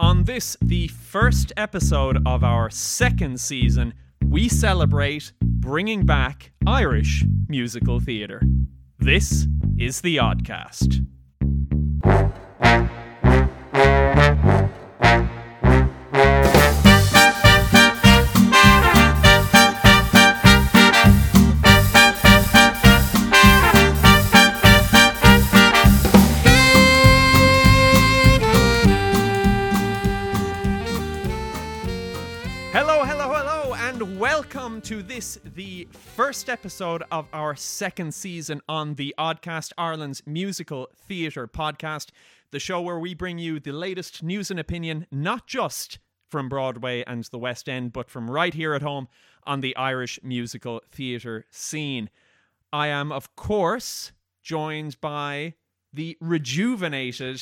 On this, the first episode of our second season, we celebrate bringing back Irish musical theatre. This is the Oddcast. First episode of our second season on the Oddcast Ireland's musical theatre podcast, the show where we bring you the latest news and opinion, not just from Broadway and the West End, but from right here at home on the Irish musical theatre scene. I am, of course, joined by the rejuvenated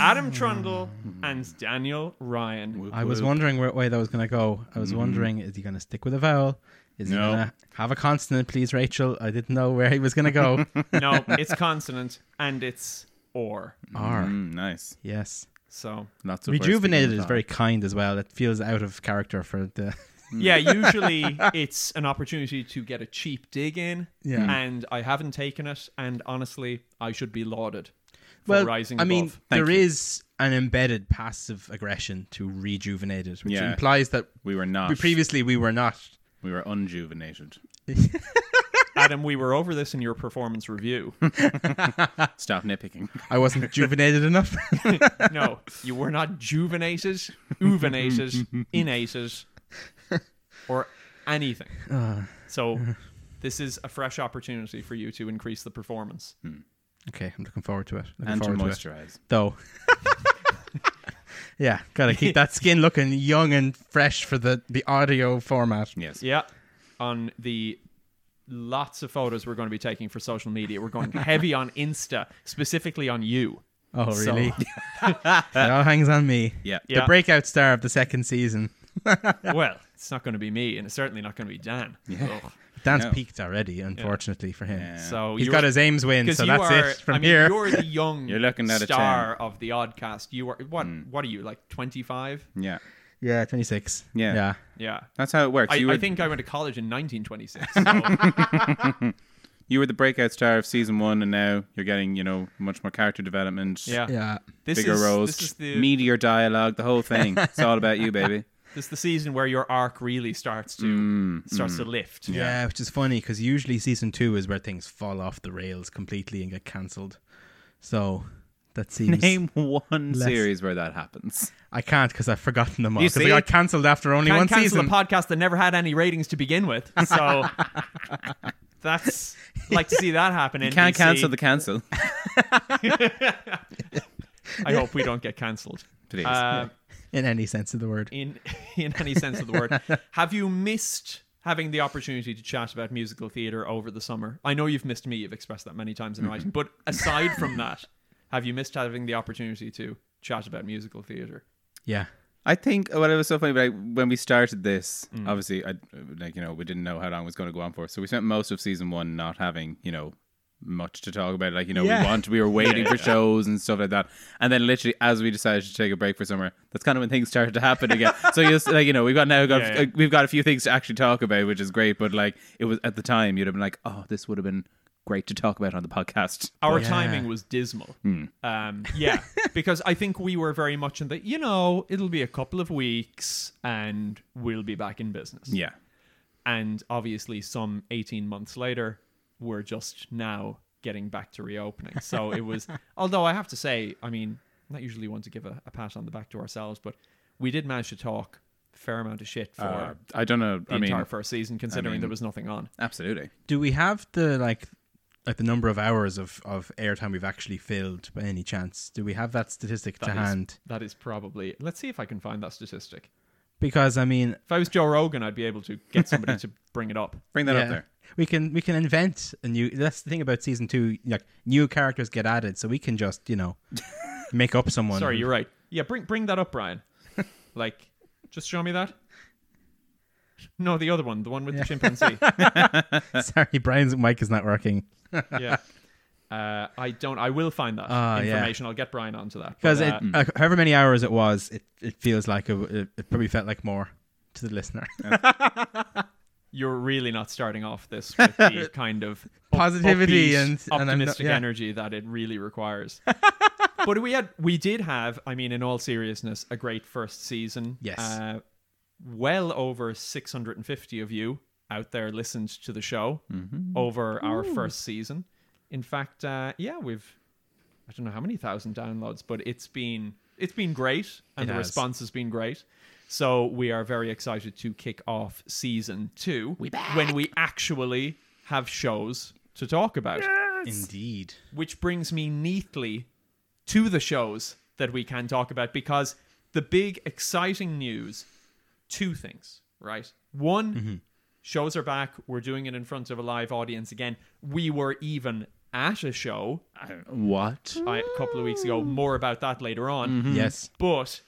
Adam Trundle and Daniel Ryan. I was wondering where way that was going to go. I was mm-hmm. wondering, is he going to stick with a vowel? Is he No. going to have a consonant, please, Rachel? I didn't know where he was going to go. No, it's consonant and it's or. R. Mm, nice. Yes. So Lots of words Rejuvenated is very kind as well. It feels out of character for the. yeah, usually it's an opportunity to get a cheap dig in, Yeah. and I haven't taken it. And honestly, I should be lauded for Well, rising I mean, above. Thank there you. is an embedded passive aggression to rejuvenated, which Yeah. implies that We were not. we previously we were not. We were unjuvenated. Adam, we were over this in your performance review. Stop nitpicking. I wasn't rejuvenated enough. No, you were not juvenated, uvenated, innated, or anything. Uh, So this is a fresh opportunity for you to increase the performance. okay, I'm looking forward to it. Looking and to forward to it. moisturize. though. Yeah, gotta keep that skin looking young and fresh for the the audio format. Yes. Yeah, on the lots of photos we're going to be taking for social media. We're going heavy on Insta, specifically on you. Oh, So- really? it all hangs on me. Yeah. Yeah. The breakout star of the second season. Well, it's not going to be me, and it's certainly not going to be Dan. Yeah. Ugh. Dan's No. peaked already, unfortunately for him. Yeah. So He's you're- got his AIMS win, so that's are, it from I mean, here. You're the young You're looking at a star 10. of the Oddcast. You are what? Mm. What are you like? Twenty five? Yeah. Yeah, 26. Yeah. Yeah. Yeah. That's how it works. I, you, were, I think I went to college in 1926. So, you were the breakout star of season one, and now you're getting, you know, much more character development. yeah. Yeah. This Bigger is roles, this is the meteor dialogue, the whole thing. it's all about you, baby. this is the season where your arc really starts to Mm, starts to lift. Yeah, which is funny because usually season two is where things fall off the rails completely and get cancelled. So that seems. Name one less- series where that happens. I can't because I've forgotten them all. Because they got cancelled after only Can't one cancel season. a podcast that never had any ratings to begin with. So that's like to see that happen. You can't cancel the cancel. I hope we don't get cancelled. Please. Uh, in any sense of the word. in in any sense of the word. Have you missed having the opportunity to chat about musical theatre over the summer? I know you've missed me. You've expressed that many times in writing. But aside from that, have you missed having the opportunity to chat about musical theatre? Yeah. I think what it was so funny, but like, when we started this, Mm. obviously, I like you know we didn't know how long it was going to go on for, so we spent most of season one not having you know much to talk about. Like you know Yeah. we want we were waiting for shows and stuff like that, and then literally as we decided to take a break for summer, that's kind of when things started to happen again. so you just like you know we've got now got Yeah, yeah. we've got a few things to actually talk about, which is great. But like it was at the time, you'd have been like, oh, this would have been great to talk about on the podcast. Our Yeah. timing was dismal. Hmm. Um, yeah, because I think we were very much in the, you know, it'll be a couple of weeks and we'll be back in business. Yeah, And obviously, some 18 months later, we're just now getting back to reopening. So it was, although I have to say, I mean, not usually one to give a, a pat on the back to ourselves, but we did manage to talk a fair amount of shit for uh, I don't know. the I mean, entire first season, considering mean- there was nothing on. absolutely. Do we have the like like the number of hours of of airtime we've actually filled by any chance? Do we have that statistic That to is- hand? That is probably, let's see if I can find that statistic. Because I mean, If I was Joe Rogan, I'd be able to get somebody to bring it up. Bring that yeah, up there. We can we can invent a new. That's the thing about season two. Like new characters get added, so we can just you know make up someone. Sorry, you're right. Yeah, bring bring that up, Brian. like, just show me that. No, the other one, the one with the chimpanzee. Sorry, Brian's mic is not working. yeah. Uh, I don't. I will find that yeah. information. I'll get Brian onto that. Because But, it, uh, uh, however many hours it was, it, it feels like it, it, it probably felt like more to the listener. You're really not starting off this with the kind of Positivity upbeat, and- and I'm not- optimistic yeah. energy that it really requires. but we had, we did have. I mean, in all seriousness, a great first season. Yes. Uh, well over 650 of you out there listened to the show over our first season. In fact, uh, yeah, we've I don't know how many thousand downloads, but it's been it's been great, and It the has. response has been great. So we are very excited to kick off season two when we actually have shows to talk about. Indeed. Which brings me neatly to the shows that we can talk about because the big exciting news two things, right? One, mm-hmm. shows are back. We're doing it in front of a live audience again. We were even at a show What? a couple of weeks ago. More about that later on. Mm-hmm. Yes. But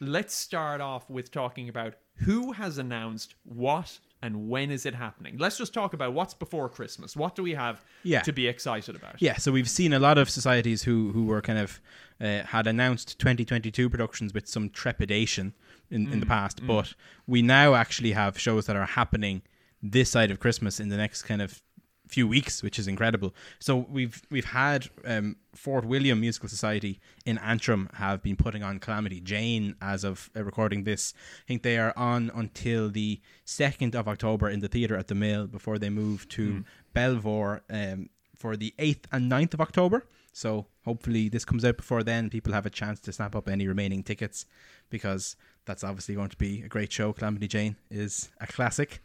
let's start off with talking about who has announced what and when is it happening. Let's just talk about what's before Christmas. What do we have Yeah. to be excited about? Yeah, so we've seen a lot of societies who who were kind of uh, had announced 2022 productions with some trepidation in, in the past, but we now actually have shows that are happening this side of Christmas in the next kind of few weeks, which is incredible. So we've we've had um, Fort William Musical Society in Antrim have been putting on Calamity Jane as of uh, recording this. I think they are on until the second of October in the theatre at the Mill before they move to Belvoir um, for the eighth and 9th of October. So hopefully this comes out before then. People have a chance to snap up any remaining tickets because that's obviously going to be a great show. Calamity Jane is a classic.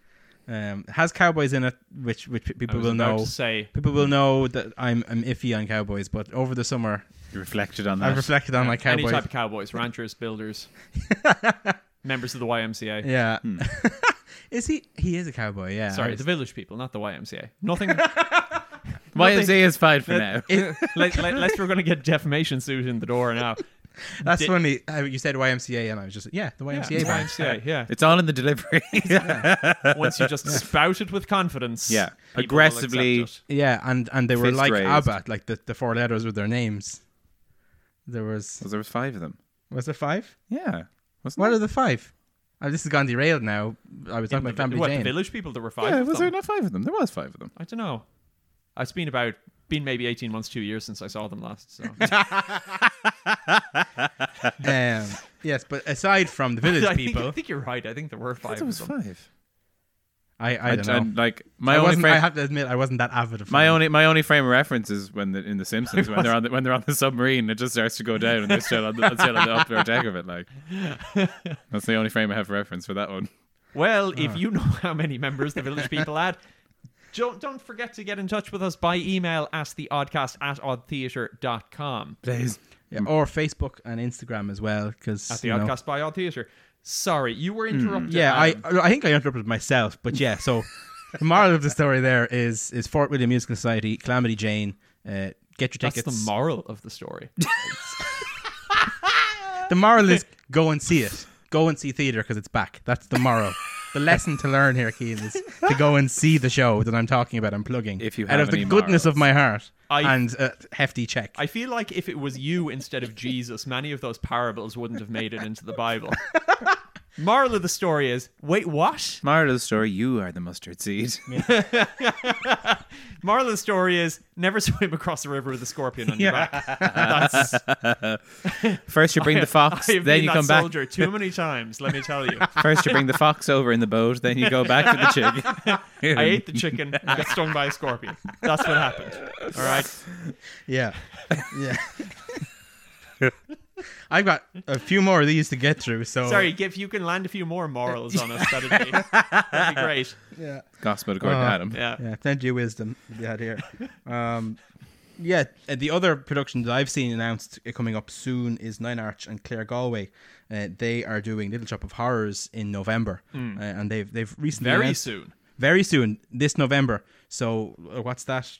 Um, has cowboys in it, which which people will know. say People will know that I'm I'm iffy on cowboys, but over the summer You reflected on that. I've reflected on my Cowboys. any type of cowboys, ranchers, builders, members of the YMCA. yeah, is he? He is a cowboy. Yeah. Sorry, the village people, not the YMCA. Nothing. YMCA is fine for now. let, let, unless we're going to get defamation suit in the door now. that's Di- funny. Uh, you said YMCA, and I was just yeah, the Yeah, YMCA. band. YMCA, yeah. It's all in the delivery. Once you just spout it with confidence, Yeah. Aggressively- Yeah, and and they were like raised. ABBA, like the, the four letters with their names. There was Because there was five of them. was there five? Yeah. Wasn't What there? are the five? Oh, this has gone derailed now. I was talking In about the, Family what, the village people, there were five Yeah, of was them. there not five of them? There was five of them. I don't know. It's been about, been maybe 18 months, two years since I saw them last. So. um, yes, but aside from the village I, think, people, I think you're right. I think there were five thought there was of them. five. I, I don't know. and, like my I, only frame, I have to admit, I wasn't that avid of my fan. only my only frame of reference is when the, in the Simpsons when they're on the, when they're on the submarine it just starts to go down and they're still on the, still on the upper deck of it like that's the only frame I have for reference for that one. Well, Ah. if you know how many members the village people had, don't, don't forget to get in touch with us by email at the oddcast at oddtheatre.com. Please. Yeah, or Facebook and Instagram as well, because At the oddcast by Odd Theatre. Sorry, you were interrupted. Hmm. Yeah, I Adam. I think I interrupted myself, but yeah. So the moral of the story there is is Fort William Musical Society, Calamity Jane. Uh, get your tickets. That's tickets. the moral of the story. The moral is go and see it. Go and see theatre because it's back. That's the moral. The lesson to learn here, Cian, is to go and see the show that I'm talking about. I'm plugging. If you out have of the any goodness of my heart I- and a hefty check. I feel like if it was you instead of Jesus, many of those parables wouldn't have made it into the Bible. Moral of the story is wait, what? Moral of the story: You are the mustard seed. Moral of the story is never swim across the river with a scorpion on your back. That's, First you bring the fox, I have then been you that come back. soldier too many times, let me tell you. First you bring the fox over in the boat, then you go back to the chicken. I ate the chicken and got stung by a scorpion. That's what happened. All right. yeah, yeah. I've got a few more of these to get through. So Sorry, if you can land a few more morals on us, that'd be, that'd be great. Yeah. Gospel according to Uh, Adam. Yeah. Yeah, plenty of wisdom to be had here. Um, yeah, uh, the other production that I've seen announced uh, coming up soon is Nine Arch and Claregalway. Uh, they are doing Little Shop of Horrors in November, uh, and they've they've recently Very announced- soon. very soon this November. So uh, what's that?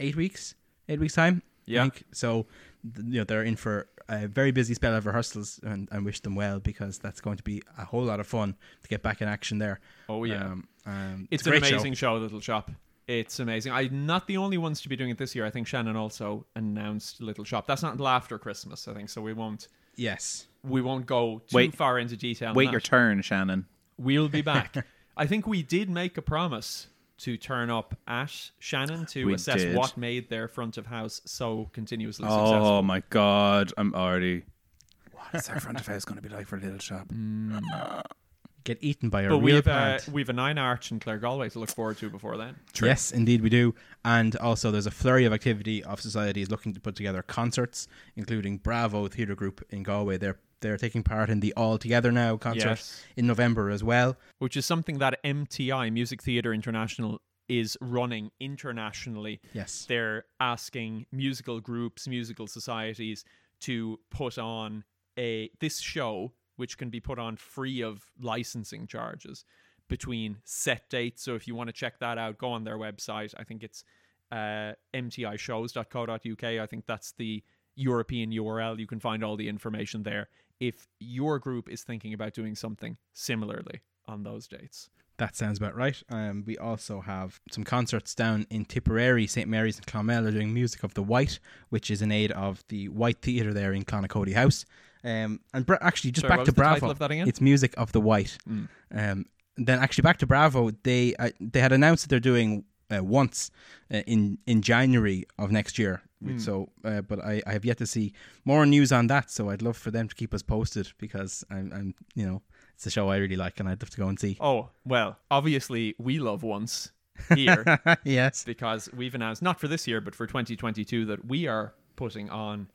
Eight weeks? Eight weeks time? Yeah. I think. So th- you know they're in for a very busy spell of rehearsals, and I wish them well because that's going to be a whole lot of fun to get back in action there. Oh, yeah. Um, um, It's, a an great show. amazing show. Little Shop. It's amazing. I'm not the only ones to be doing it this year. I think Shannon also announced Little Shop. That's not until after Christmas, I think. So we won't Yes. we won't go too Wait. far into detail. Wait your turn, Shannon. We'll be back. I think we did make a promise to turn up at Shannon to We assess did. what made their front of house so continuously Oh successful. Oh my god, I'm already. What is our front of house going to be like for a Little Shop? Get eaten by a But real we've uh, we've a nine arch in Claregalway to look forward to before then. Yes, indeed we do. And also there's a flurry of activity of societies looking to put together concerts, including Bravo Theatre Group in Galway. They're they're taking part in the All Together Now concert Yes. in November as well. Which is something that MTI Music Theatre International is running internationally. Yes. They're asking musical groups, musical societies to put on a this show, which can be put on free of licensing charges between set dates. So if you want to check that out, go on their website. I think it's uh, mtishows.co.uk. I think that's the European URL. You can find all the information there if your group is thinking about doing something similarly on those dates. That sounds about right. Um, we also have some concerts down in Tipperary, St Mary's and Clonmel are doing Music of the White, which is in aid of the White Theatre there in Clonacody House. Um, and bra- actually, just Sorry, back to Bravo, title of that again? it's Music of the White. Mm. Um, then actually back to Bravo, they uh, they had announced that they're doing uh, once uh, in in January of next year. Mm. So, uh, but I, I have yet to see more news on that. So I'd love for them to keep us posted because I'm, I'm you know it's a show I really like and I'd love to go and see. Oh, well, obviously we love once here. yes. because we've announced not for this year but for 2022 that we are putting on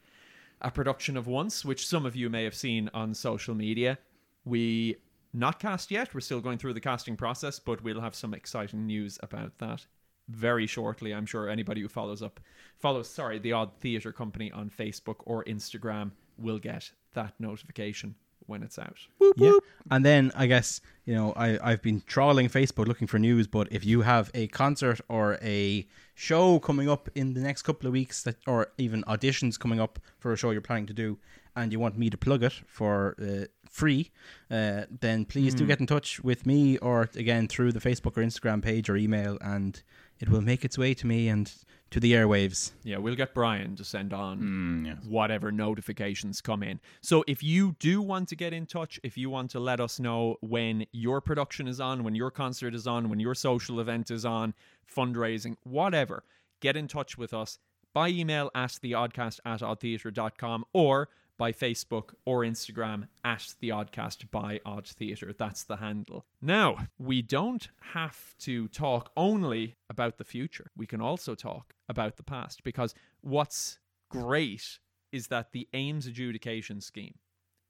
a production of Once, which some of you may have seen on social media. We not cast yet. We're still going through the casting process, but we'll have some exciting news about that very shortly. I'm sure anybody who follows up follows sorry, the Odd Theatre Company on Facebook or Instagram will get that notification when it's out. Yeah. And then I guess, you know, I, I've been trawling Facebook looking for news, but if you have a concert or a show coming up in the next couple of weeks that or even auditions coming up for a show you're planning to do and you want me to plug it for uh, free, uh, then please do get in touch with me or again through the Facebook or Instagram page or email and it will make its way to me and to the airwaves. Yeah, we'll get Brian to send on Mm, yeah. whatever notifications come in. So if you do want to get in touch, if you want to let us know when your production is on, when your concert is on, when your social event is on, fundraising, whatever, get in touch with us by email at theoddcast at oddtheatre.com or by Facebook or Instagram at the Oddcast by Odd Theatre. That's the handle. Now, we don't have to talk only about the future. We can also talk about the past because what's great is that the AIMS adjudication scheme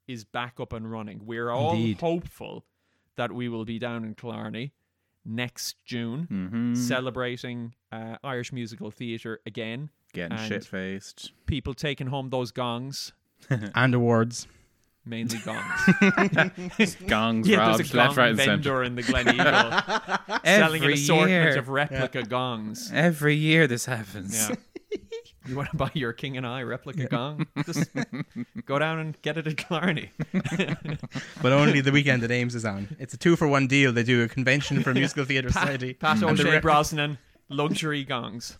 is back up and running. We're all Indeed. hopeful that we will be down in Killarney next June Mm-hmm. celebrating uh, Irish musical theatre again. Getting shit faced. People taking home those gongs, and awards. mainly gongs. Gongs, yeah, robs, there's a gong left, right, and centre. vendor in the Gleneagle selling an Every assortment year. of replica gongs. Every year this happens. Yeah. You want to buy your King and I replica gong? Just go down and get it at Killarney. But only the weekend that AIMS is on. It's a two for one deal. They do a convention for Musical Theatre Society. Pat and the O'Shea re- Brosnan, luxury gongs.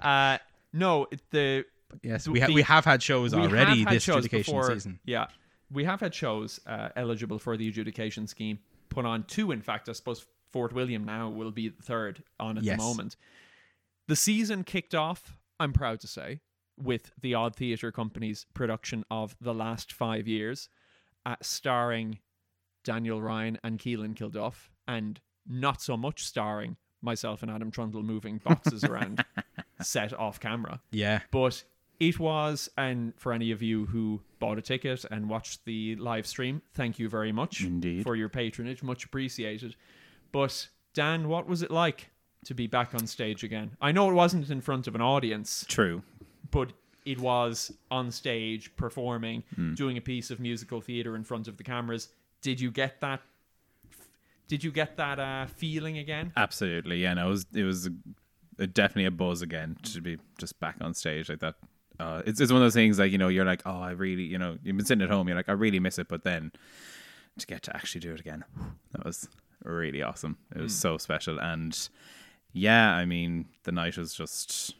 Uh, no, it- the Yes, we, ha- the- we have had shows already had this shows adjudication before- season. Yeah, we have had shows uh, eligible for the adjudication scheme. Put on two, in fact. I suppose Fort William now will be the third on at Yes. the moment. The season kicked off. I'm proud to say with the Odd Theatre Company's production of the last five years, uh, starring Daniel Ryan and Keelan Kilduff, and not so much starring myself and Adam Trundle moving boxes around set off camera Yeah. but it was and for any of you who bought a ticket and watched the live stream thank you very much Indeed. for your patronage much appreciated but dan what was it like to be back on stage again i know it wasn't in front of an audience True. but it was on stage performing Hmm. doing a piece of musical theater in front of the cameras did you get that did you get that uh, feeling again Absolutely. Yeah, no, it was it was a, a- definitely a buzz again to be just back on stage like that. Uh, it's it's one of those things like you know you're like oh I really you know you've been sitting at home you're like I really miss it but then to get to actually do it again that was really awesome it was so special and yeah, I mean, the night was just,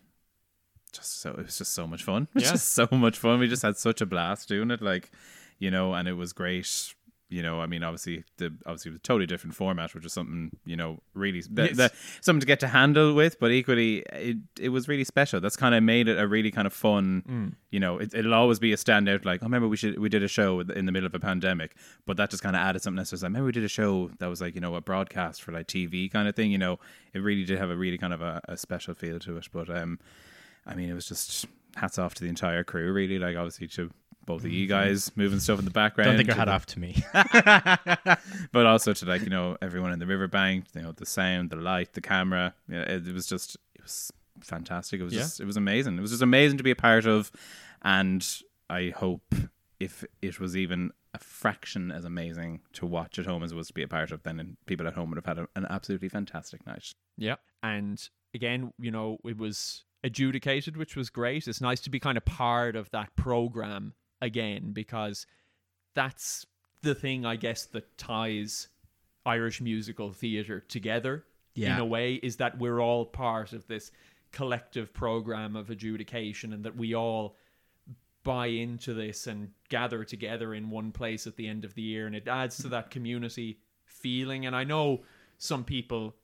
just so it was just so much fun. It was Yeah. just so much fun. We just had such a blast doing it, like, you know, and it was great. You know, I mean, obviously, the obviously it was a totally different format, which is something you know really the, Yes. something to get to handle with, but equally, it it was really special. That's kind of made it a really kind of fun. Mm. You know, it, it'll always be a standout. Like, I remember we should we did a show in the middle of a pandemic, but that just kind of added something else. Like, remember we did a show that was like you know a broadcast for like TV kind of thing. You know, it really did have a really kind of a, a special feel to it. But um, I mean, it was just hats off to the entire crew. Really, like obviously to both of you mm-hmm. guys moving stuff in the background. Don't think your hat off to me. but also to like you know everyone in the riverbank, you know the sound, the light, the camera. Yeah, it, it was just it was fantastic. It was Yeah. just it was amazing. It was just amazing to be a part of, and I hope if it was even a fraction as amazing to watch at home as it was to be a part of, then people at home would have had a, an absolutely fantastic night. Yeah. And again, you know, it was adjudicated, which was great. It's nice to be kind of part of that program again because that's the thing, I guess, that ties Irish musical theatre together in a way is that we're all part of this collective program of adjudication and that we all buy into this and gather together in one place at the end of the year and it adds to that community feeling. And I know some people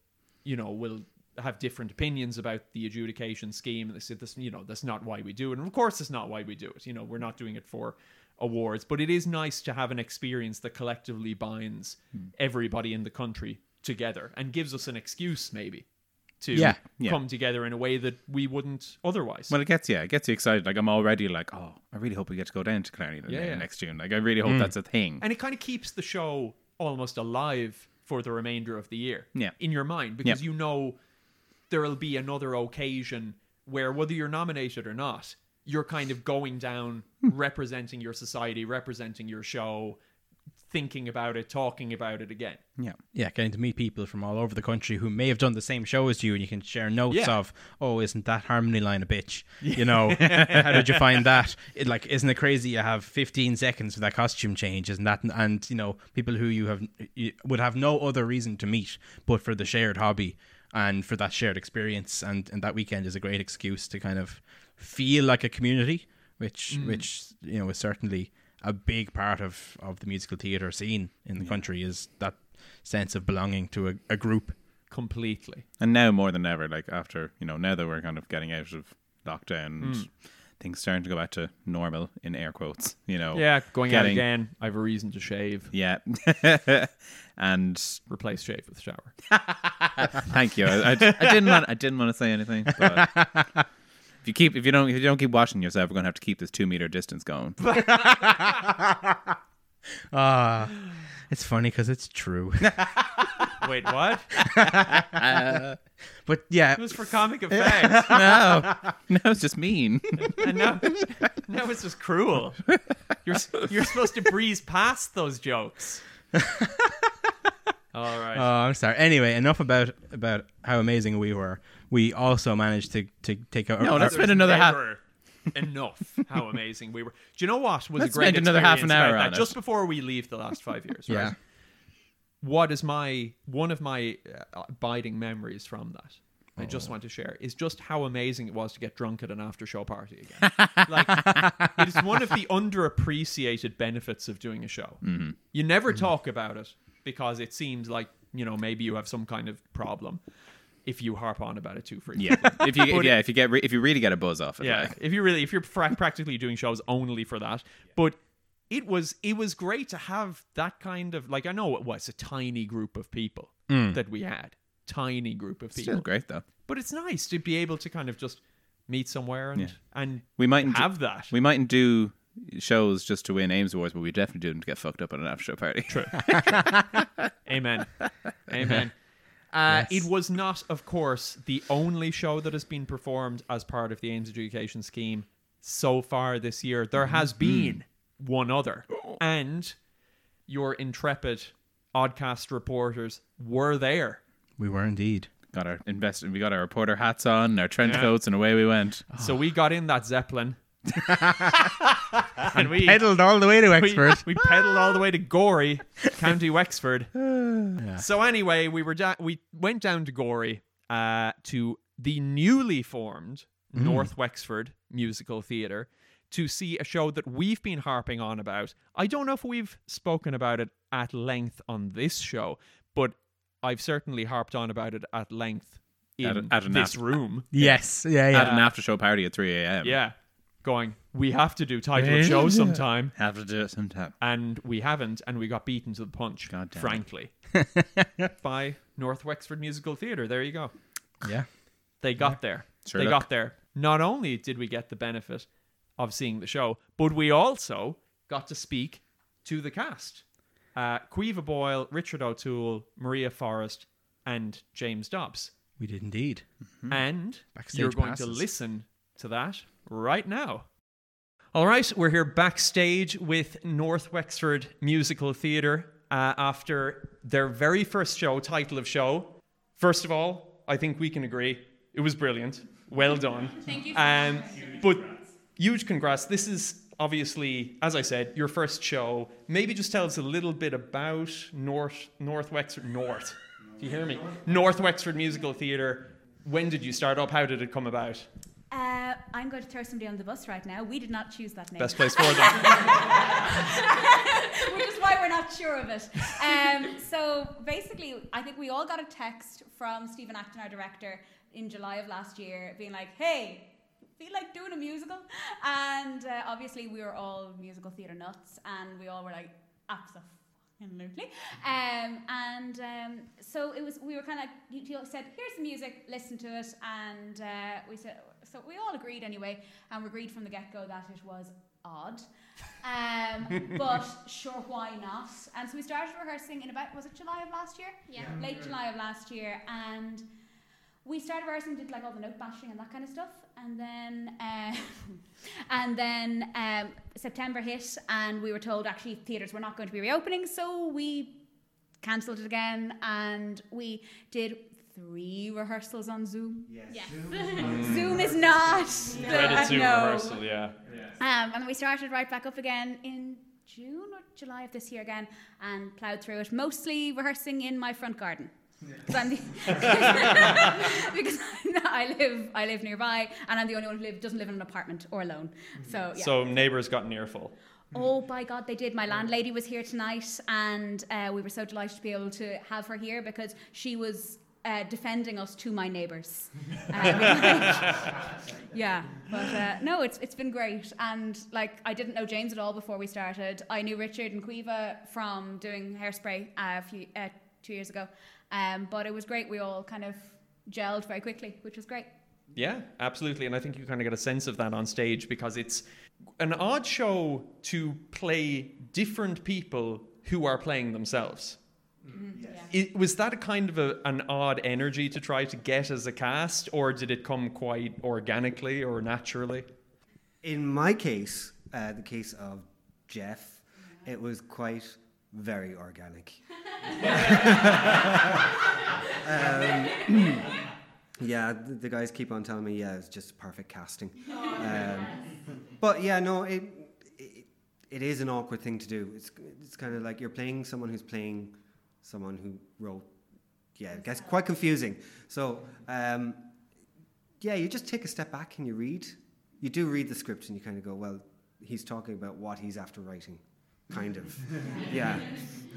you know will have different opinions about the adjudication scheme and they say this you know that's not why we do it and of course it's not why we do it you know we're not doing it for awards but it is nice to have an experience that collectively binds hmm. everybody in the country together and gives us an excuse maybe to Yeah, yeah. come together in a way that we wouldn't otherwise Well, it gets yeah, it gets you excited. Like I'm already like, oh, I really hope we get to go down to Killarney Yeah, yeah. next June. Like I really hope hmm. that's a thing. and it kind of keeps the show almost alive for the remainder of the year Yeah. in your mind because you know there'll be another occasion where whether you're nominated or not you're kind of going down hmm. representing your society representing your show thinking about it talking about it again yeah. yeah, getting to meet people from all over the country who may have done the same show as you, and you can share notes Yeah. of, oh, isn't that harmony line a bitch? You know, how did you find that? It, like, isn't it crazy? You have 15 seconds for that costume change, isn't that? And you know, people who you have you would have no other reason to meet but for the shared hobby and for that shared experience, and and that weekend is a great excuse to kind of feel like a community, which which you know is certainly a big part of, of the musical theatre scene in the country is that sense of belonging to a, a group. completely And now more than ever, like after you know, now that we're kind of getting out of lockdown, and Hmm. Things starting to go back to normal in air quotes. You know, yeah going out again i have a reason to shave yeah. and replace shave with shower thank you. I, I, I didn't want I didn't want to say anything. But if you keep if you don't if you don't keep washing yourself, we're gonna have to keep this two meter distance going. Ah, it's funny because it's true. Wait what but yeah, it was for comic effect no, no, it's just mean. and now, now it's just cruel. You're you're supposed to breeze past those jokes. All right. Oh, I'm sorry. Anyway, enough about about how amazing we were. We also managed to to take out. No, our, let's There's spend another half. never enough how amazing we were. Do you know what was Let's a great spend another half an experience hour about on that? it. Just before we leave the last five years, right? Yeah. What is my one of my uh, abiding memories from that? I Oh. just want to share is just how amazing it was to get drunk at an after show party again. like it is one of the underappreciated benefits of doing a show. Mm-hmm. You never talk about it because it seems like you know maybe you have some kind of problem if you harp on about it too frequently. Yeah, if you But- yeah if you get re- if you really get a buzz off it, Yeah, like. if you really if you're fra- practically doing shows only for that, but it was it was great to have that kind of like I know it was a tiny group of people that we had, tiny group of people, still great though. but it's nice to be able to kind of just meet somewhere and Yeah. and We mightn't have that. we mightn't do shows just to win AIMS Awards, but we definitely do them to get fucked up at an after show party. True. Amen. Amen. Uh, Yes. It was not, of course, the only show that has been performed as part of the AIMS Education Scheme so far this year. There has been one other. And your intrepid oddcast reporters were there. we were indeed. got our invest we got our reporter hats on, our trench Yeah. coats, and away we went. So we got in that Zeppelin. and we, Pedaled all the way to we, Wexford. we pedaled all the way to Gorey, County Wexford. So anyway, we were da- we went down to Gorey uh, to the newly formed Mm. North Wexford Musical Theatre to see a show that we've been harping on about. I don't know if we've spoken about it at length on this show, but I've certainly harped on about it at length in At a- at an this after- room. Yes. Yeah. At an after show party at 3 a.m. Yeah. Going, we have to do title show sometime. Have to do it sometime. And we haven't, and we got beaten to the punch, God damn frankly, by North Wexford Musical Theatre. There you go. Yeah. They got there. Sure they look. got there. Not only did we get the benefit of seeing the show, but we also got to speak to the cast. Uh, Quiva Boyle, Richard O'Toole, Maria Forrest, and James Dobbs. We did indeed. And Backstage you're going to listen to that right now. All right, we're here backstage with North Wexford Musical Theatre uh, after their very first show, title of show. First of all, I think we can agree it was brilliant. Well done. Thank you so Um, much. but huge congrats. This is obviously, as I said, your first show. Maybe just tell us a little bit about North North Wexford North. Do you hear me? North Wexford Musical Theatre. When did you start up? How did it come about? Uh, I'm going to throw somebody on the bus right now. We did not choose that name. Best place for them. Which is why we're not sure of it. Um, so basically, I think we all got a text from Stephen Acton, our director, in July of last year, being like, hey, feel like doing a musical? And uh, obviously, we were all musical theatre nuts, and we all were like, absolutely. Um, and um, so it was, we were kind of, he he said, here's the music, listen to it. And uh, we said, so we all agreed anyway, and we agreed from the get go that it was odd. Um, but sure, why not? And so we started rehearsing in about, was it July of last year? Yeah. Late July of last year. And we started rehearsing, did like all the note bashing and that kind of stuff. And then, uh, and then um, September hit, and we were told actually theatres were not going to be reopening. So we cancelled it again, and we did three rehearsals on Zoom. Yes. Zoom is not. the- Credit uh, Zoom no. rehearsal, yeah. Um, and we started right back up again in June or July of this year again and ploughed through it, mostly rehearsing in my front garden. 'Cause I'm the- because I live, I live nearby, and I'm the only one who live, doesn't live in an apartment or alone. So yeah. So neighbours got an earful. Oh, by God, they did. My landlady was here tonight, and uh, we were so delighted to be able to have her here because she was uh, defending us to my neighbours. Uh, yeah, but uh, no, it's it's been great, and like I didn't know James at all before we started. I knew Richard and Quiva from doing Hairspray uh, a few uh, two years ago, um, but it was great. We all kind of gelled very quickly, which was great. Yeah, absolutely. And I think you kind of get a sense of that on stage because it's an odd show to play different people who are playing themselves. It, was that a kind of a, an odd energy to try to get as a cast, or did it come quite organically or naturally? In my case, uh, the case of Jeff, it was quite very organic. um, yeah, the, guys keep on telling me, yeah, it's just perfect casting. Um, but yeah, no, it, it it is an awkward thing to do. It's it's kind of like you're playing someone who's playing someone who wrote. Yeah, it gets quite confusing. So um, yeah, you just take a step back and you read. You do read the script and you kind of go, well, he's talking about what he's after writing, kind of. yeah.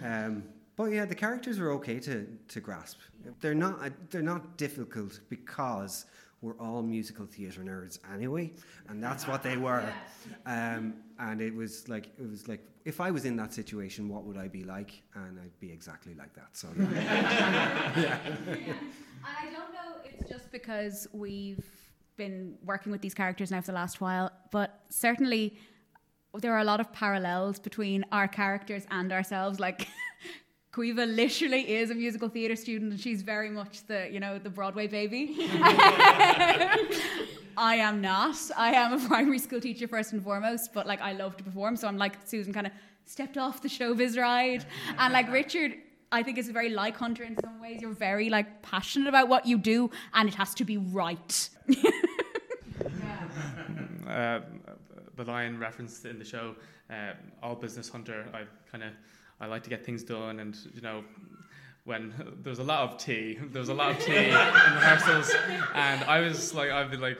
Um, but yeah, the characters are okay to, to grasp. They're not uh, they're not difficult because we're all musical theatre nerds anyway, and that's what they were. Um, and it was like it was like if I was in that situation, what would I be like? And I'd be exactly like that. So yeah. I don't know. It's just because we've been working with these characters now for the last while, but certainly there are a lot of parallels between our characters and ourselves. Like Quiva literally is a musical theatre student, and she's very much the you know the Broadway baby. I am not. I am a primary school teacher first and foremost, but like I love to perform, so I'm like Susan, kind of stepped off the showbiz ride, and like Richard. I think is a very like Hunter in some ways. You're very like passionate about what you do, and it has to be right. uh, the line referenced in the show, uh, all business hunter. I kind of I like to get things done, and you know, when there was a lot of tea. There was a lot of tea in rehearsals, and I was like, I'd be like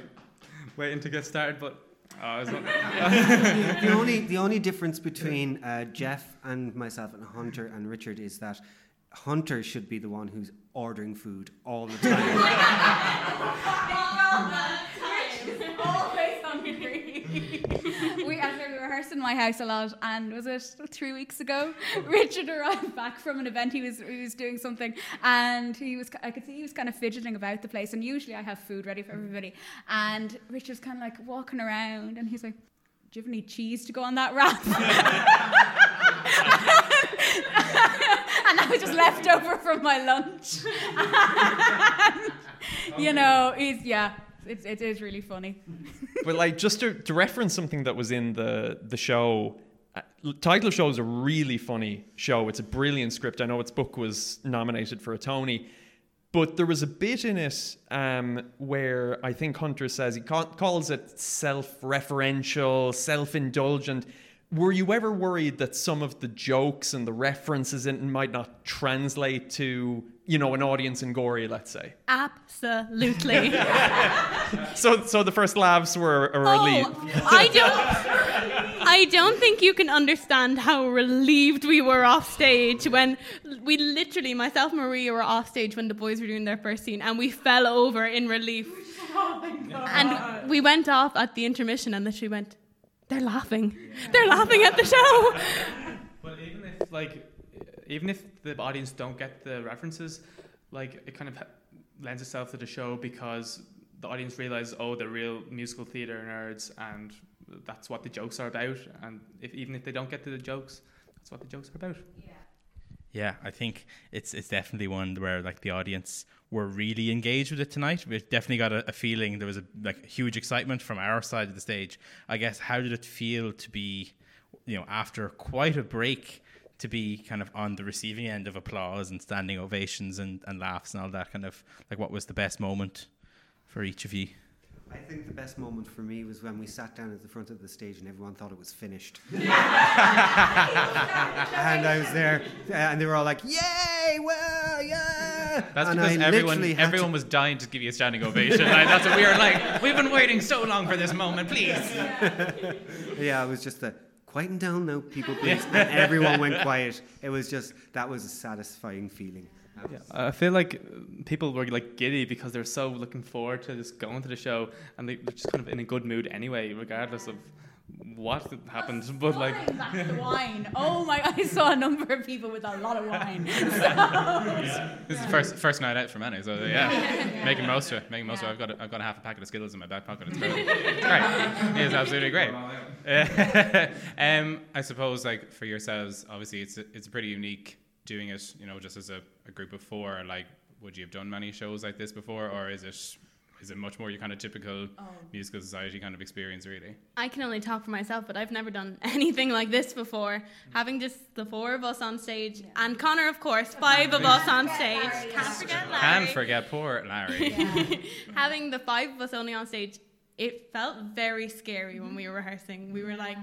waiting to get started, but. Oh, I was not, the only the only difference between uh, Jeff and myself and Hunter and Richard is that Hunter should be the one who's ordering food all the time. Always hungry. we in my house a lot, and was it three weeks ago? Richard arrived back from an event. He was he was doing something, and he was I could see he was kind of fidgeting about the place. And usually I have food ready for everybody, and Richard's kind of like walking around, and he's like, "Do you have any cheese to go on that wrap?" and that was just left over from my lunch. And, you know, he's yeah, it's it is really funny. but like just to, to reference something that was in the the show uh, title show is a really funny show. It's a brilliant script. I know its book was nominated for a tony but there was a bit in it um, where i think hunter says he ca- calls it self-referential self-indulgent were you ever worried that some of the jokes and the references in it might not translate to you know an audience in Gorey, let's say Absolutely. so so the first laughs were a Oh, relief I don't. I don't think you can understand how relieved we were off stage when we literally, myself and Maria, were off stage when the boys were doing their first scene, and we fell over in relief. Oh And we went off at the intermission, and literally went, "They're laughing. They're laughing at the show." But even if like, even if the audience don't get the references, like it kind of lends itself to the show because the audience realizes, oh, they're real musical theater nerds, and that's what the jokes are about. And if even if they don't get to the jokes, that's what the jokes are about. Yeah, I think it's it's definitely one where like the audience were really engaged with it tonight. We definitely got a, a feeling there was a like huge excitement from our side of the stage. I guess how did it feel to be, you know, after quite a break to be kind of on the receiving end of applause and standing ovations and, and laughs and all that kind of like what was the best moment for each of you? I think the best moment for me was when we sat down at the front of the stage and everyone thought it was finished. and I was there, uh, and they were all like, "Yay! Well, yeah!" That's and because I everyone literally had to- everyone was dying to give you a standing ovation. like, that's what we were like. We've been waiting so long for this moment, please. Yeah, it was just the quieten down now, people, please. And everyone went quiet. It was just that was a satisfying feeling. That was- I feel like uh, people were like giddy because they're so looking forward to just going to the show, and they- they're just kind of in a good mood anyway, regardless of what happened. But like, back the wine. Oh my! I saw a number of people with a lot of wine. This is the first first night out for many, so yeah, making most of it. Making most of it. I've got a, I've got a half a packet of Skittles in my back pocket. It's great. It's great. It is absolutely great. um, I suppose like for yourselves, obviously it's a, it's pretty unique doing it. You know, just as a, a group of four. Like, would you have done many shows like this before, or is it is it much more your kind of typical oh. musical society kind of experience, really? I can only talk for myself, but I've never done anything like this before. Mm. Having just the four of us on stage, and Connor, of course, five of us on stage. Can't forget Larry. Can't forget poor Larry. Having the five of us only on stage, it felt very scary when we mm-hmm. were rehearsing. We were like,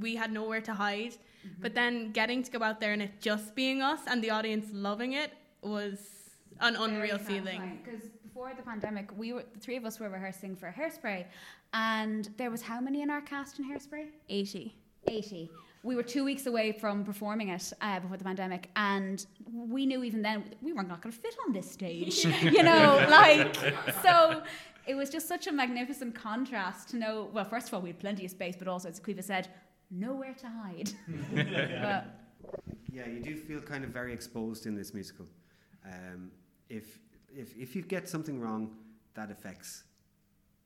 we had nowhere to hide. Mm-hmm. But then getting to go out there and it just being us and the audience loving it was an unreal feeling. Because before the pandemic, we were the three of us were rehearsing for Hairspray, and there was how many in our cast in Hairspray? 80. 80. We were two weeks away from performing it uh, before the pandemic, and we knew even then we were not going to fit on this stage. you know, like, so it was just such a magnificent contrast to know. Well, first of all, we had plenty of space, but also, as Quiva said, nowhere to hide. but, Yeah, you do feel kind of very exposed in this musical. Um, if, if, if you get something wrong, that affects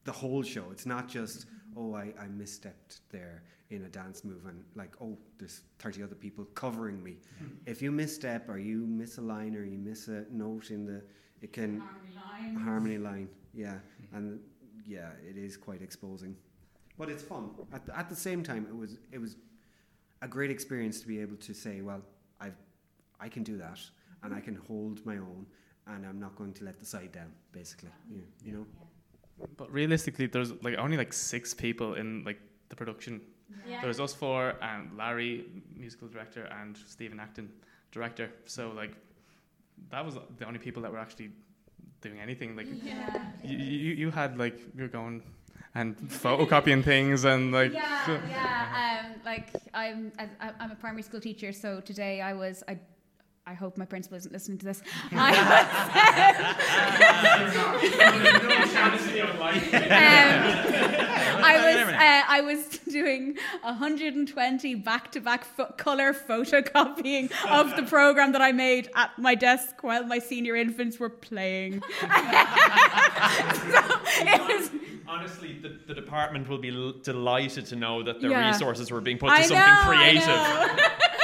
the whole show. It's not just, oh, I, I misstepped there in a dance move and like, oh, there's 30 other people covering me. if you misstep or you miss a line or you miss a note in the, it can, harmony line, yeah. And yeah, it is quite exposing. But it's fun. At, the- at the same time, it was, it was a great experience to be able to say, well, I've, I can do that, and I can hold my own, and I'm not going to let the side down, basically. Yeah, you know. but realistically, there's like only like six people in like the production. There's us four and Larry, musical director, and Stephen Acton, director. So like, that was the only people that were actually doing anything. Like Yeah. you, you, you had like you're going and photocopying things and like yeah, yeah. Um, like I'm, I- I'm a primary school teacher, so today I was. I, I hope my principal isn't listening to this. I um, I was, uh, I was doing 120 back-to-back fo- color photocopying of the program that I made at my desk while my senior infants were playing. so it was Honestly, the, the department will be l- delighted to know that their Yeah. resources were being put to I something know, I creative.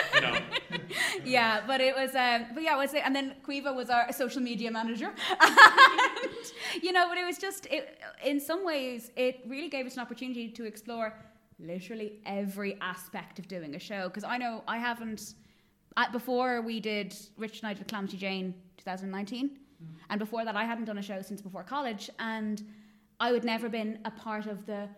know. You know. yeah, but it was, um, but yeah, was it? And then Caoimhe was our social media manager, and you know, but it was just, it, in some ways, it really gave us an opportunity to explore literally every aspect of doing a show. Because I know I haven't, at, before we did Rich I did Calamity Jane 2019, and before that, I hadn't done a show since before college, and I would never been a part of the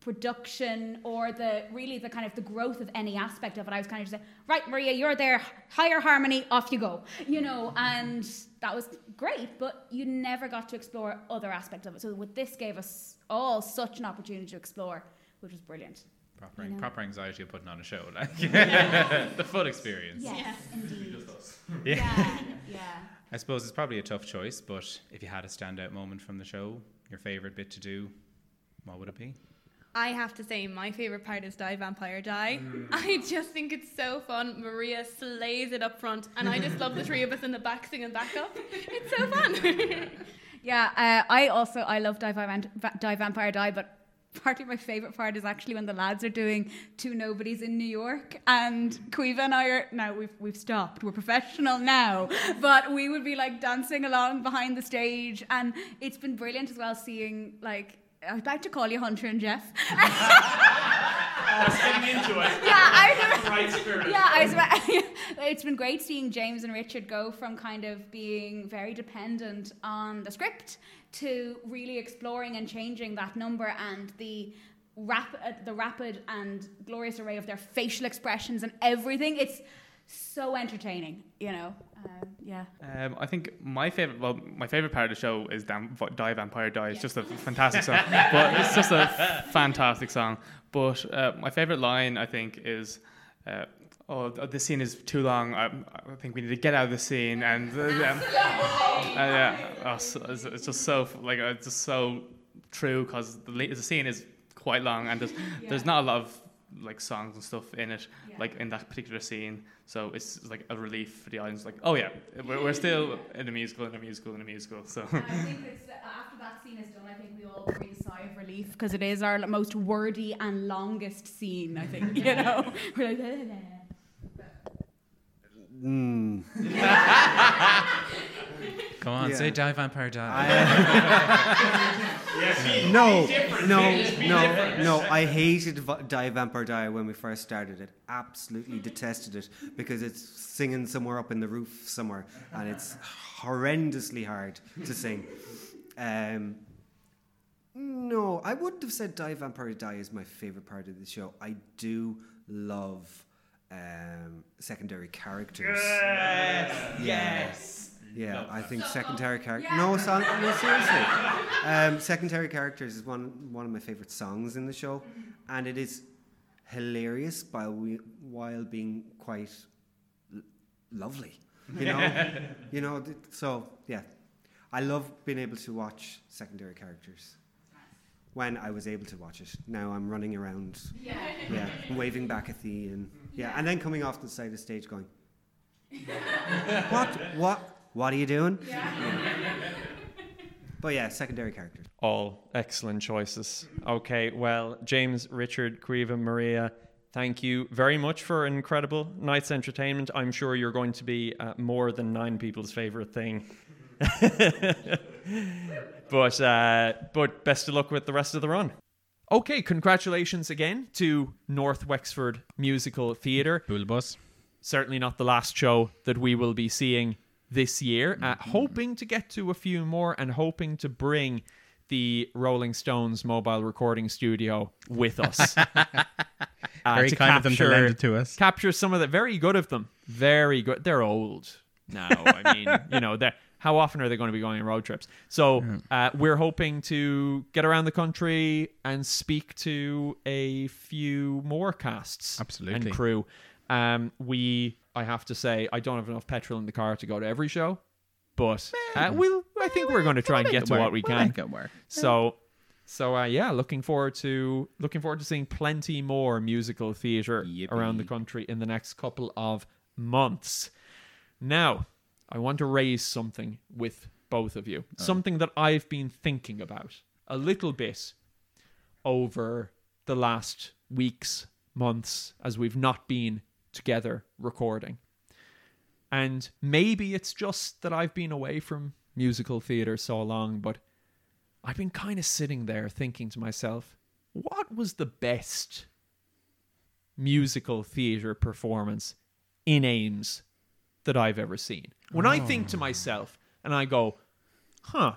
production or the really the kind of the growth of any aspect of it. I was kind of just like, right, Maria, you're there, higher harmony, off you go, you know, and that was great, but you never got to explore other aspects of it. So with this gave us all such an opportunity to explore, which was brilliant. Proper, You know. proper anxiety of putting on a show, like the full experience. Yes, indeed. Yeah. Yeah, yeah. I suppose it's probably a tough choice, but if you had a standout moment from the show, your favorite bit to do, what would it be? I have to say, my favorite part is Die Vampire Die. I just think it's so fun. Maria slays it up front, and I just love the three of us in the back singing backup. It's so fun. Yeah, uh, I also I love Die, Vamp- Va- Die Vampire Die, but partly my favorite part is actually when the lads are doing Two Nobodies in New York, and Caoimhe and I are now we've we've stopped. We're professional now, but we would be like dancing along behind the stage, and it's been brilliant as well seeing like. I'd like to call you Hunter and Jeff. Getting into it. yeah, I Right spirit. yeah, I was, it's been great seeing James and Richard go from kind of being very dependent on the script to really exploring and changing that number and the rapid, uh, the rapid and glorious array of their facial expressions and everything. It's so entertaining, you know. Um, yeah. Um, I think my favorite, well, my favorite part of the show is Dam- Die Vampire Die. It's just a fantastic song, but it's just a fantastic song. But uh, my favorite line, I think, is, uh, "Oh, th- this scene is too long. I, I think we need to get out of the scene." And uh, yeah, uh, yeah, oh, so, it's, just so like uh, it's just so true because the, the scene is quite long and there's there's not a lot of like songs and stuff in it, like in that particular scene. So it's like a relief for the audience. Like, oh yeah, we're, we're still in a musical, in a musical, in a musical. So I think it's, after that scene is done, I think we all breathe a sigh of relief because it is our most wordy and longest scene. I think you know. We're like. Mm. Come on, Yeah. say Die Vampire Die. No, no, no, no. I hated Die Vampire Die when we first started it. Absolutely detested it because it's singing somewhere up in the roof somewhere, and it's horrendously hard to sing. Um, no, I wouldn't have said Die Vampire Die is my favorite part of the show. I do love um, secondary characters. Yes, yes. Yeah, I think secondary characters. No, son, no, seriously. Um, secondary characters is one one of my favorite songs in the show, and it is hilarious while we, while being quite l- lovely. You know, you know. th- So yeah, I love being able to watch secondary characters. When I was able to watch it, now I'm running around, yeah, waving back at the and yeah, and then coming off the side of the stage going, what, what, what are you doing? But yeah, secondary characters. All excellent choices. Okay, well, James, Richard, Caoimhe, Maria, thank you very much for an incredible night's entertainment. I'm sure you're going to be uh, more than nine people's favorite thing. but uh, but best of luck with the rest of the run. Okay, congratulations again to North Wexford Musical Theatre Bulbus. certainly not the last show that we will be seeing this year. Uh, hoping to get to a few more and hoping to bring the Rolling Stones mobile recording studio with us. Uh, Very kind of them to capture- lend it to us. Capture some of the very good of them. Very good. They're old. now. I mean, you know, they're- how often are they going to be going on road trips? So uh, we're hoping to get around the country and speak to a few more casts Absolutely. and crew. Um, we, I have to say, I don't have enough petrol in the car to go to every show, but uh, we'll. I think we're going to try and get to what we can. So, so uh, yeah, looking forward to looking forward to seeing plenty more musical theatre around the country in the next couple of months. Now, I want to raise something with both of you, something that I've been thinking about a little bit over the last weeks, months, as we've not been together recording. And maybe it's just that I've been away from musical theatre so long, but I've been kind of sitting there thinking to myself, what was the best musical theatre performance in AIMS that I've ever seen? When I think to oh. myself and I go, huh,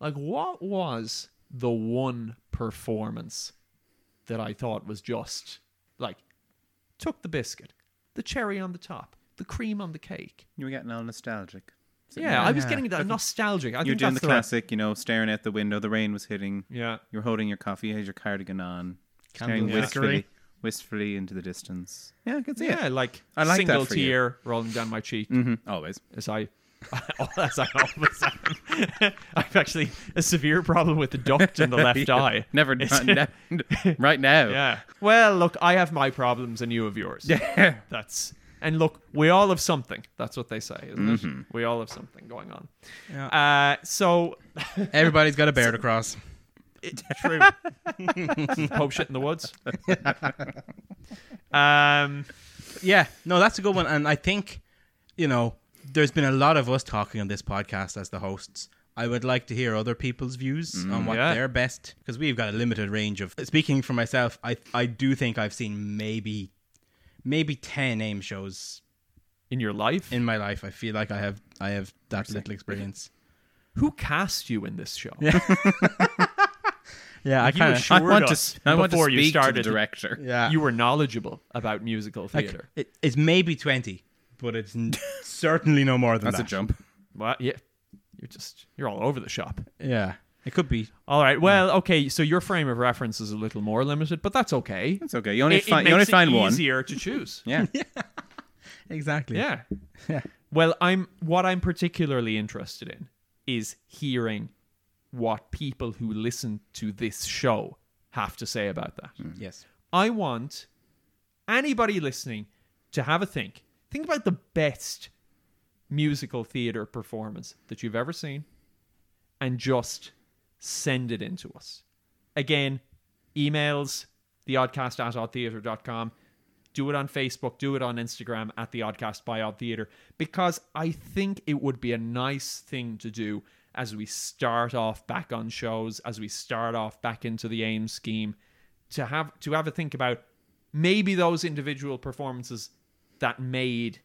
like what was the one performance that I thought was just like took the biscuit, the cherry on the top, the cream on the cake. You were getting all nostalgic. Yeah, I was getting that nostalgic. I You're doing that's the right- classic, you know, staring at the window. The rain was hitting. Yeah. You're holding your coffee, has your cardigan on, Candle staring flickery. wistfully, wistfully into the distance. Yeah, I can see Yeah, it. like I like that single you. tear rolling down my cheek hmm Always. as I as I always am. I've actually a severe problem with the duct in the left Yeah. eye. Never It's- ne- right now. Yeah. Well, look, I have my problems and you have yours. Yeah. That's and look, we all have something. That's what they say, isn't Mm-hmm. it? We all have something going on. Yeah. Uh, so Everybody's got a bear to cross. It's true. Pope shit in the woods. um, Yeah, no, that's a good one. And I think, you know, there's been a lot of us talking on this podcast as the hosts. I would like to hear other people's views on mm, what Yeah. they're best because we've got a limited range of. Speaking for myself, I I do think I've seen maybe maybe ten name shows in your life, in my life. I feel like I have I have that little experience. who cast you in this show? Yeah, I You kind of. I want to. I want to before you to the started director. Yeah, You were knowledgeable about musical like, theater. it, it's maybe twenty, but it's n- certainly no more than That's a jump. Well, yeah, you're just you're all over the shop. Yeah, it could be. All right. Well, okay. So your frame of reference is a little more limited, but that's okay. That's okay. You only It, it find you only makes it find one. easier to choose. Yeah. Exactly. Yeah. Yeah. Well, I'm what I'm particularly interested in is hearing what people who listen to this show have to say about that. Mm. Yes. I want anybody listening to have a think. Think about the best musical theater performance that you've ever seen and just send it in to us. Again, emails, theoddcast at oddtheater.com. Do it on Facebook, do it on Instagram at the Oddcast by Odd Theater because I think it would be a nice thing to do as we start off back on shows, as we start off back into the AIMS scheme, to have to have a think about maybe those individual performances that made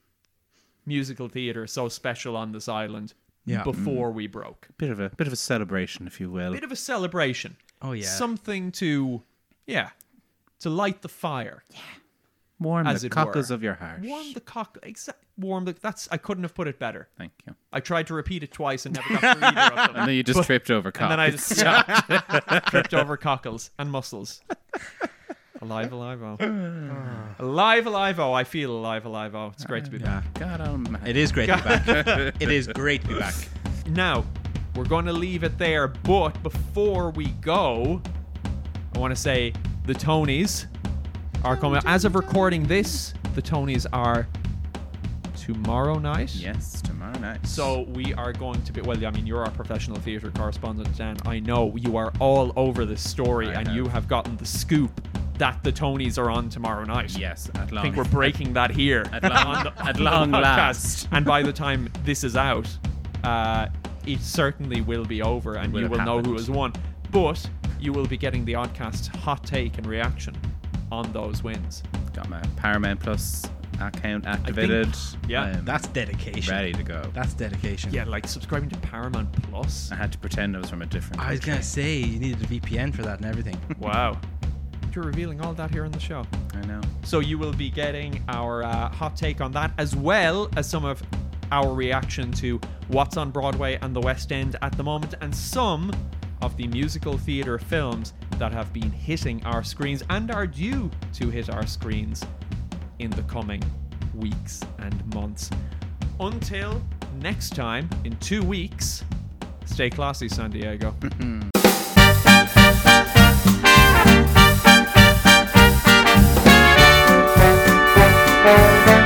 musical theater so special on this island Yeah. Mm. before we broke. bit of a bit of a celebration, if you will. Bit of a celebration. Oh yeah. Something to yeah, to light the fire. Yeah. Warm as the cockles were. of your heart. Warm the cock warm the that's I couldn't have put it better. Thank you. I tried to repeat it twice and never got through either of them. And then you just But- tripped over and then I just tripped over cockles and muscles. Alive, alive, oh. Ah. alive, alive, oh. I feel alive, alive, oh. It's great to be back. God almighty. It is great to be back. it is great to be back. Now, we're going to leave it there, but before we go, I want to say the Tonys are coming. As of recording this, the Tonys are tomorrow night. Yes, tomorrow night. So we are going to be well. I mean, you're our professional theatre correspondent, Dan. I know you are all over this story, I and have. you have gotten the scoop that the Tonys are on tomorrow night. yes, at long. I think we're breaking that here At long- on the, at long last. And by the time this is out, uh, it certainly will be over, and will you have will know who has won. But you will be getting the Oddcast hot take and reaction on those wins. got my Paramount Plus account activated. yeah, I am That's dedication. ready to go. That's dedication. Yeah, like subscribing to Paramount Plus. I had to pretend I was from a different. I was country. gonna say you needed a VPN for that and everything. Wow. You're revealing all that here on the show. I know. So you will be getting our uh, hot take on that, as well as some of our reaction to what's on Broadway and the West End at the moment, and some of the musical theatre films that have been hitting our screens and are due to hit our screens in the coming weeks and months. Until next time, in two weeks, stay classy, San Diego. Thank